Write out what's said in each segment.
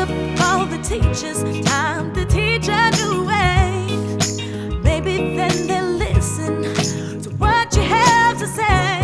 up all the teachers. Time to teach a new way. Maybe then they'll listen to what you have to say.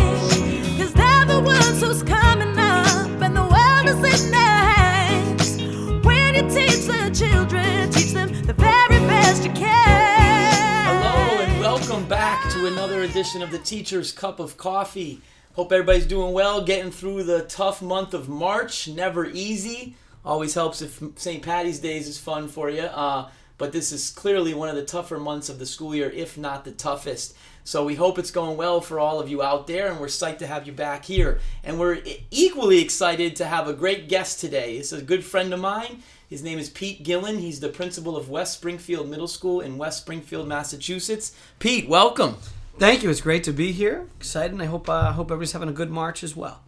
Cause they're the ones who's coming up, and the world is in their hands. When you teach the children, teach them the very best you can. Hello and welcome back to another edition of the Teacher's Cup of Coffee. Hope everybody's doing well, getting through the tough month of March. Never easy. Always helps if St. Patty's Days is fun for you. Uh, but this is clearly one of the tougher months of the school year, if not the toughest. So we hope it's going well for all of you out there, and we're psyched to have you back here. And we're equally excited to have a great guest today. Is a good friend of mine. His name is Pete Gillen. He's the principal of West Springfield Middle School in West Springfield, Massachusetts. Pete, welcome. Thank you. It's great to be here. Excited. I hope uh, hope everybody's having a good March as well.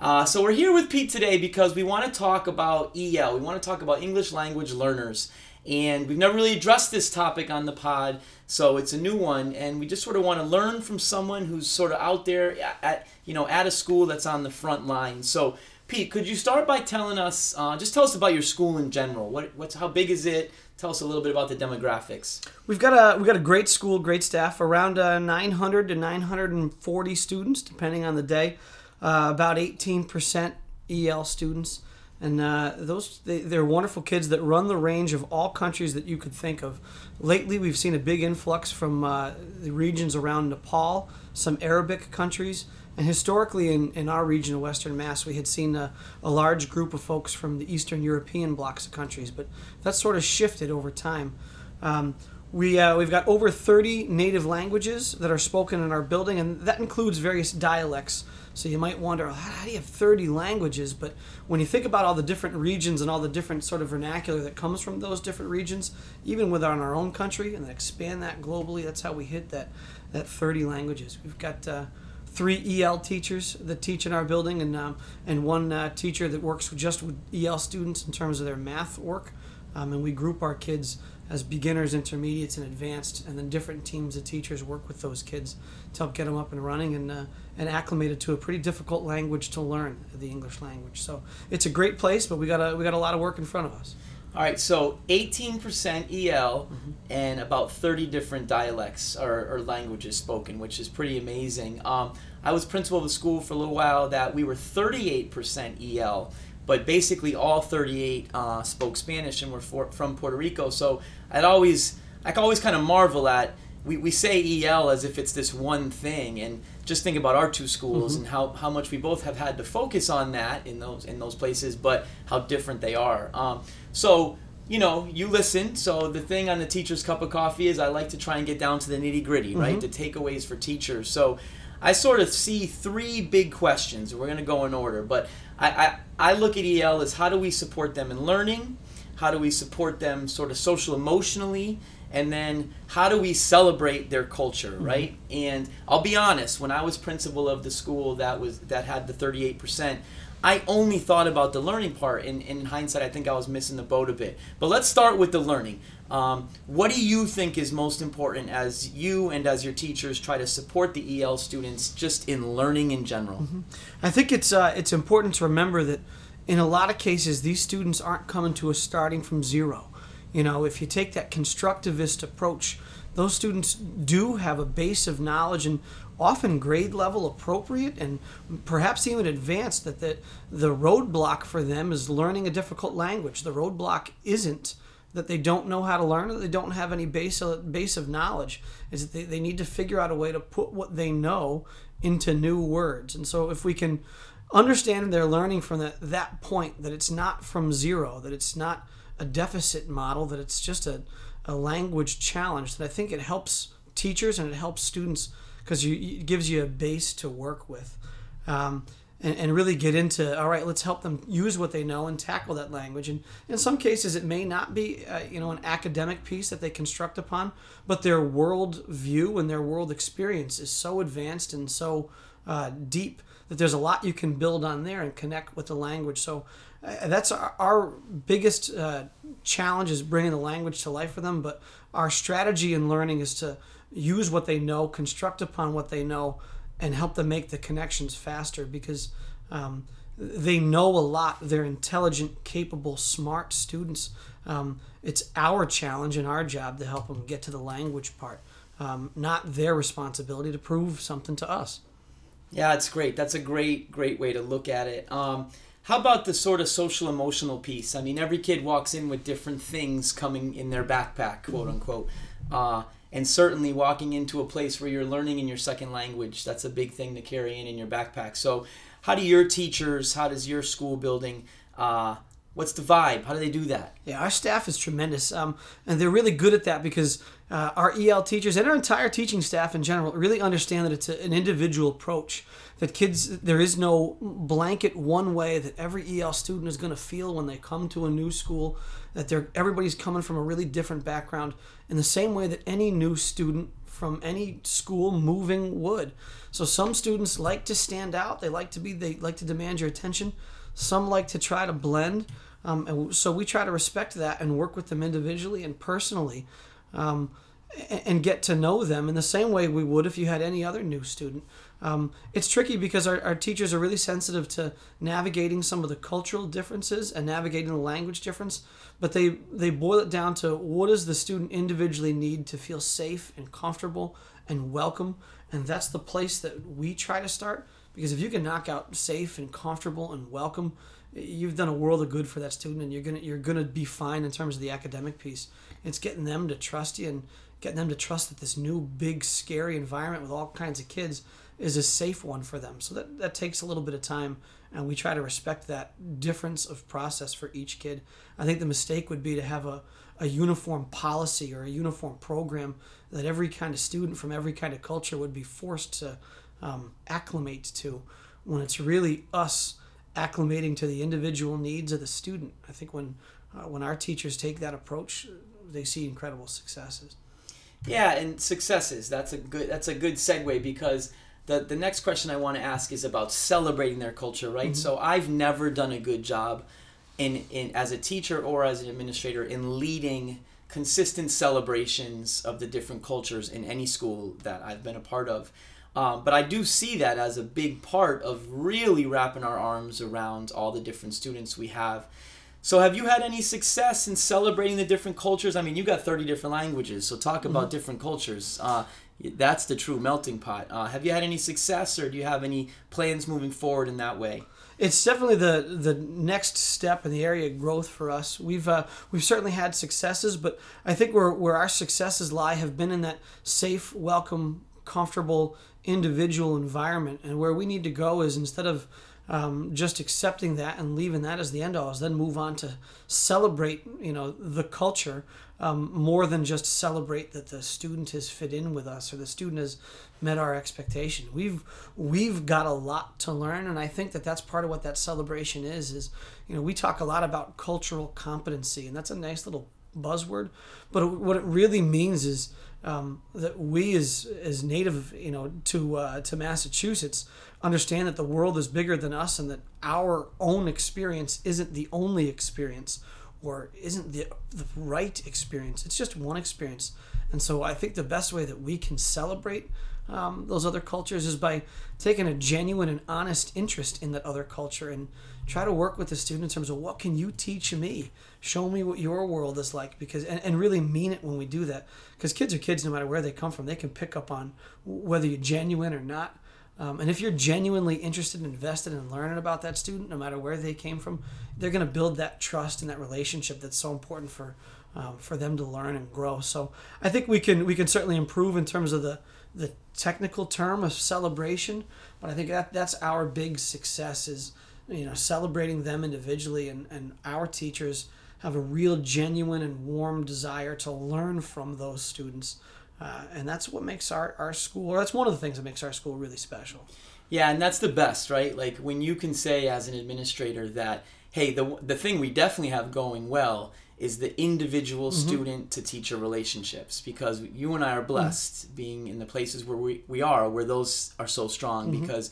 Uh, so we're here with Pete today because we want to talk about EL. We want to talk about English language learners, and we've never really addressed this topic on the pod, so it's a new one. And we just sort of want to learn from someone who's sort of out there at you know at a school that's on the front line. So Pete, could you start by telling us, uh, just tell us about your school in general. What what's how big is it? Tell us a little bit about the demographics. We've got a we've got a great school, great staff, around uh, 900 to 940 students, depending on the day. Uh, about 18% EL students, and uh, those they, they're wonderful kids that run the range of all countries that you could think of. Lately, we've seen a big influx from uh, the regions around Nepal, some Arabic countries, and historically in, in our region of Western Mass, we had seen a, a large group of folks from the Eastern European blocks of countries, but that's sort of shifted over time. Um, we, uh, we've got over 30 native languages that are spoken in our building, and that includes various dialects. So you might wonder, how do you have 30 languages? But when you think about all the different regions and all the different sort of vernacular that comes from those different regions, even within our own country, and then expand that globally, that's how we hit that, that 30 languages. We've got uh, three EL teachers that teach in our building, and, um, and one uh, teacher that works just with EL students in terms of their math work. Um, and we group our kids as beginners, intermediates, and advanced, and then different teams of teachers work with those kids to help get them up and running and uh, and acclimated to a pretty difficult language to learn, the English language. So it's a great place, but we got a we got a lot of work in front of us. All right, so 18% EL and about 30 different dialects or, or languages spoken, which is pretty amazing. Um, I was principal of a school for a little while that we were 38% EL, but basically all 38 uh, spoke Spanish and were for, from Puerto Rico. So I'd always, I always kind of marvel at, we, we say EL as if it's this one thing, and just think about our two schools and how, how much we both have had to focus on that in those in those places, but how different they are. Um, so you know, you listen. So the thing on the teacher's cup of coffee is I like to try and get down to the nitty gritty, mm-hmm. right? The takeaways for teachers. So I sort of see three big questions. We're going to go in order, but I, I, I look at EL as how do we support them in learning? How do we support them sort of social emotionally? And then how do we celebrate their culture, mm-hmm. right? And I'll be honest, when I was principal of the school that was that had the 38%, I only thought about the learning part. And in hindsight, I think I was missing the boat a bit. But let's start with the learning. Um, what do you think is most important as you and as your teachers try to support the EL students just in learning in general? I think it's uh, it's important to remember that in a lot of cases these students aren't coming to us starting from zero. You know, if you take that constructivist approach, those students do have a base of knowledge and often grade level appropriate and perhaps even advanced that the, the roadblock for them is learning a difficult language. The roadblock isn't that they don't know how to learn or they don't have any base of, base of knowledge is that they, they need to figure out a way to put what they know into new words and so if we can understand they're learning from that, that point that it's not from zero that it's not a deficit model that it's just a, a language challenge that i think it helps teachers and it helps students because it gives you a base to work with um, and, and really get into all right let's help them use what they know and tackle that language. And in some cases it may not be uh, you know an academic piece that they construct upon but their world view and their world experience is so advanced and so uh, deep that there's a lot you can build on there and connect with the language. So uh, that's our, our biggest uh, challenge is bringing the language to life for them but our strategy in learning is to use what they know construct upon what they know and help them make the connections faster because um, they know a lot. They're intelligent, capable, smart students. Um, it's our challenge and our job to help them get to the language part, um, not their responsibility to prove something to us. Yeah, it's great. That's a great, great way to look at it. Um, how about the sort of social emotional piece? I mean, every kid walks in with different things coming in their backpack, quote unquote. Uh, and certainly walking into a place where you're learning in your second language, that's a big thing to carry in in your backpack. So, how do your teachers, how does your school building, uh, what's the vibe? How do they do that? Yeah, our staff is tremendous, um, and they're really good at that because uh, our EL teachers and our entire teaching staff in general really understand that it's a, an individual approach. That kids, there is no blanket one way that every EL student is going to feel when they come to a new school. That they're everybody's coming from a really different background, in the same way that any new student from any school moving would. So some students like to stand out. They like to be. They like to demand your attention. Some like to try to blend. Um, and so we try to respect that and work with them individually and personally, um, and, and get to know them in the same way we would if you had any other new student. Um, it's tricky because our, our teachers are really sensitive to navigating some of the cultural differences and navigating the language difference, but they, they boil it down to what does the student individually need to feel safe and comfortable and welcome. And that's the place that we try to start because if you can knock out safe and comfortable and welcome, you've done a world of good for that student and you're gonna you're gonna be fine in terms of the academic piece. It's getting them to trust you and getting them to trust that this new big scary environment with all kinds of kids is a safe one for them. So that, that takes a little bit of time, and we try to respect that difference of process for each kid. I think the mistake would be to have a, a uniform policy or a uniform program that every kind of student from every kind of culture would be forced to um, acclimate to when it's really us acclimating to the individual needs of the student. I think when uh, when our teachers take that approach, they see incredible successes. Yeah, and successes. That's a good. That's a good segue because the the next question I want to ask is about celebrating their culture, right? Mm-hmm. So I've never done a good job in in as a teacher or as an administrator in leading consistent celebrations of the different cultures in any school that I've been a part of. Um, but I do see that as a big part of really wrapping our arms around all the different students we have. So, have you had any success in celebrating the different cultures? I mean, you got 30 different languages, so talk about mm-hmm. different cultures. Uh, that's the true melting pot. Uh, have you had any success, or do you have any plans moving forward in that way? It's definitely the the next step in the area of growth for us. We've uh, we've certainly had successes, but I think where where our successes lie have been in that safe, welcome, comfortable individual environment, and where we need to go is instead of um, just accepting that and leaving that as the end all is then move on to celebrate you know the culture um, more than just celebrate that the student has fit in with us or the student has met our expectation. We've we've got a lot to learn and i think that that's part of what that celebration is is you know we talk a lot about cultural competency and that's a nice little buzzword but what it really means is um, that we as as native you know to uh, to Massachusetts understand that the world is bigger than us and that our own experience isn't the only experience or isn't the, the right experience. It's just one experience. And so I think the best way that we can celebrate um, those other cultures is by taking a genuine and honest interest in that other culture and try to work with the student in terms of what can you teach me? Show me what your world is like. Because and, and really mean it when we do that. Because kids are kids no matter where they come from. They can pick up on whether you're genuine or not. Um, and if you're genuinely interested and invested in learning about that student, no matter where they came from, they're going to build that trust and that relationship that's so important for um, for them to learn and grow. So I think we can we can certainly improve in terms of the the technical term of celebration, but I think that that's our big success is you know celebrating them individually and, and our teachers have a real genuine and warm desire to learn from those students uh, and that's what makes our, our school, or that's one of the things that makes our school really special. Yeah, and that's the best, right? Like when you can say as an administrator that, hey, the, the thing we definitely have going well is the individual mm-hmm. student to teacher relationships because you and I are blessed mm-hmm. being in the places where we, we are, where those are so strong mm-hmm. because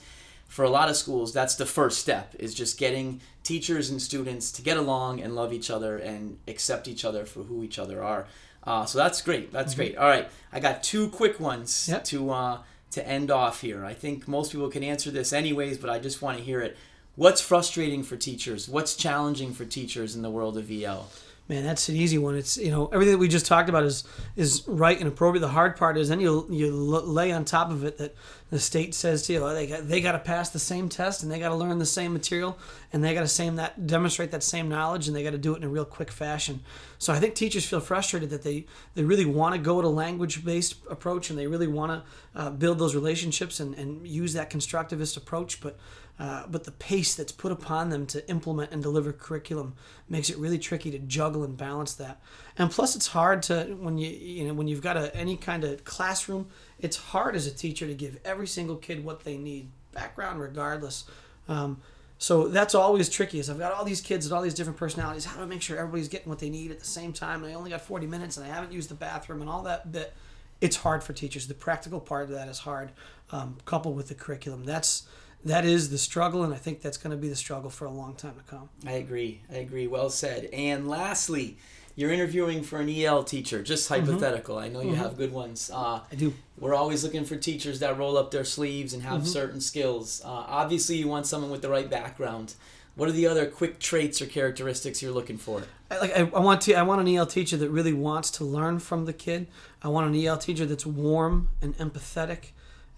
for a lot of schools that's the first step is just getting teachers and students to get along and love each other and accept each other for who each other are uh, so that's great. That's mm-hmm. great. All right, I got two quick ones yep. to uh, to end off here. I think most people can answer this anyways, but I just want to hear it. what's frustrating for teachers? What's challenging for teachers in the world of EL? Man, that's an easy one. It's you know everything that we just talked about is is right and appropriate. The hard part is then you you lay on top of it that the state says to you oh, they got, they got to pass the same test and they got to learn the same material and they got to same that demonstrate that same knowledge and they got to do it in a real quick fashion. So I think teachers feel frustrated that they they really want to go to a language based approach and they really want to uh, build those relationships and, and use that constructivist approach, but uh, but the pace that's put upon them to implement and deliver curriculum makes it really tricky to juggle and balance that. And plus, it's hard to when you you know when you've got a, any kind of classroom, it's hard as a teacher to give every single kid what they need, background regardless. Um, so that's always tricky. Is I've got all these kids and all these different personalities. How do I make sure everybody's getting what they need at the same time? And I only got 40 minutes and I haven't used the bathroom and all that bit. It's hard for teachers. The practical part of that is hard, um, coupled with the curriculum. That's that is the struggle, and I think that's going to be the struggle for a long time to come. I agree. I agree. Well said. And lastly, you're interviewing for an EL teacher, just mm-hmm. hypothetical. Mm-hmm. I know you mm-hmm. have good ones. Uh, I do. We're always looking for teachers that roll up their sleeves and have mm-hmm. certain skills. Uh, obviously, you want someone with the right background. What are the other quick traits or characteristics you're looking for? I, like I, I want to I want an EL teacher that really wants to learn from the kid. I want an EL teacher that's warm and empathetic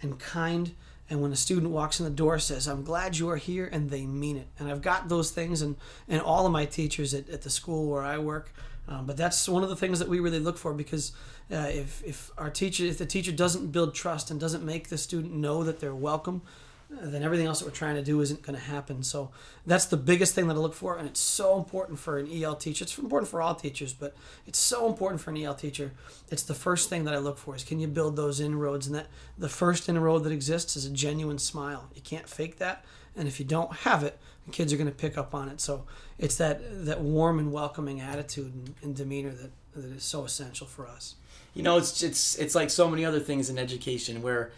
and kind and when a student walks in the door says i'm glad you are here and they mean it. And i've got those things and and all of my teachers at, at the school where i work. Um, but that's one of the things that we really look for because uh, if, if our teacher if the teacher doesn't build trust and doesn't make the student know that they're welcome then everything else that we're trying to do isn't going to happen. So that's the biggest thing that I look for, and it's so important for an EL teacher. It's important for all teachers, but it's so important for an EL teacher. It's the first thing that I look for is can you build those inroads, and that the first inroad that exists is a genuine smile. You can't fake that, and if you don't have it, the kids are going to pick up on it. So it's that that warm and welcoming attitude and, and demeanor that that is so essential for us. You know, it's it's it's like so many other things in education where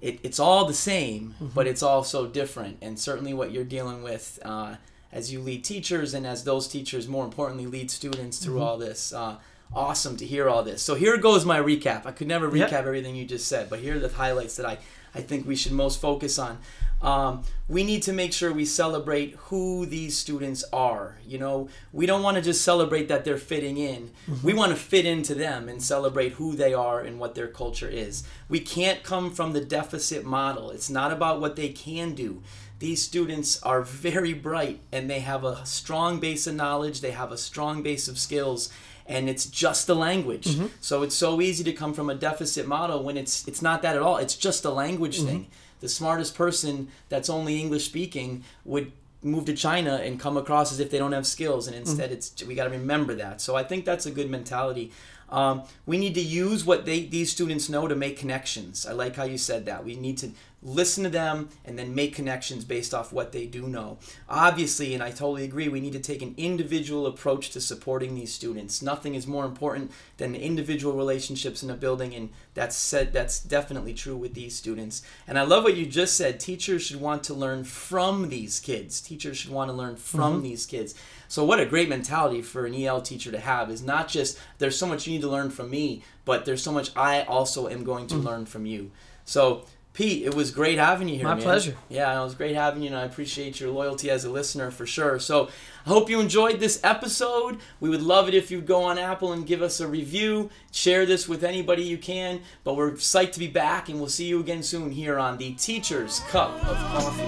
it, it's all the same, mm-hmm. but it's all so different. And certainly what you're dealing with uh, as you lead teachers and as those teachers, more importantly, lead students through mm-hmm. all this. Uh, awesome to hear all this. So here goes my recap. I could never recap yep. everything you just said, but here are the highlights that I, I think we should most focus on. Um, we need to make sure we celebrate who these students are. You know, we don't want to just celebrate that they're fitting in. Mm-hmm. We want to fit into them and celebrate who they are and what their culture is. We can't come from the deficit model. It's not about what they can do. These students are very bright and they have a strong base of knowledge, they have a strong base of skills, and it's just the language. Mm-hmm. So it's so easy to come from a deficit model when it's it's not that at all. It's just a language mm-hmm. thing the smartest person that's only English speaking would move to China and come across as if they don't have skills, and instead, mm-hmm. it's we got to remember that. So I think that's a good mentality. Um, we need to use what they these students know to make connections. I like how you said that. We need to listen to them and then make connections based off what they do know. Obviously, and I totally agree, we need to take an individual approach to supporting these students. Nothing is more important than the individual relationships in a building, and that's said that's definitely true with these students. And I love what you just said. Teachers should want to learn from these kids. Teachers should want to learn from mm-hmm. these kids. So what a great mentality for an EL teacher to have is not just there's so much you need to learn from me, but there's so much I also am going to mm-hmm. learn from you. So Pete, it was great having you here. My man. pleasure. Yeah, it was great having you, and I appreciate your loyalty as a listener for sure. So I hope you enjoyed this episode. We would love it if you'd go on Apple and give us a review. Share this with anybody you can. But we're psyched to be back, and we'll see you again soon here on the Teacher's Cup of Coffee.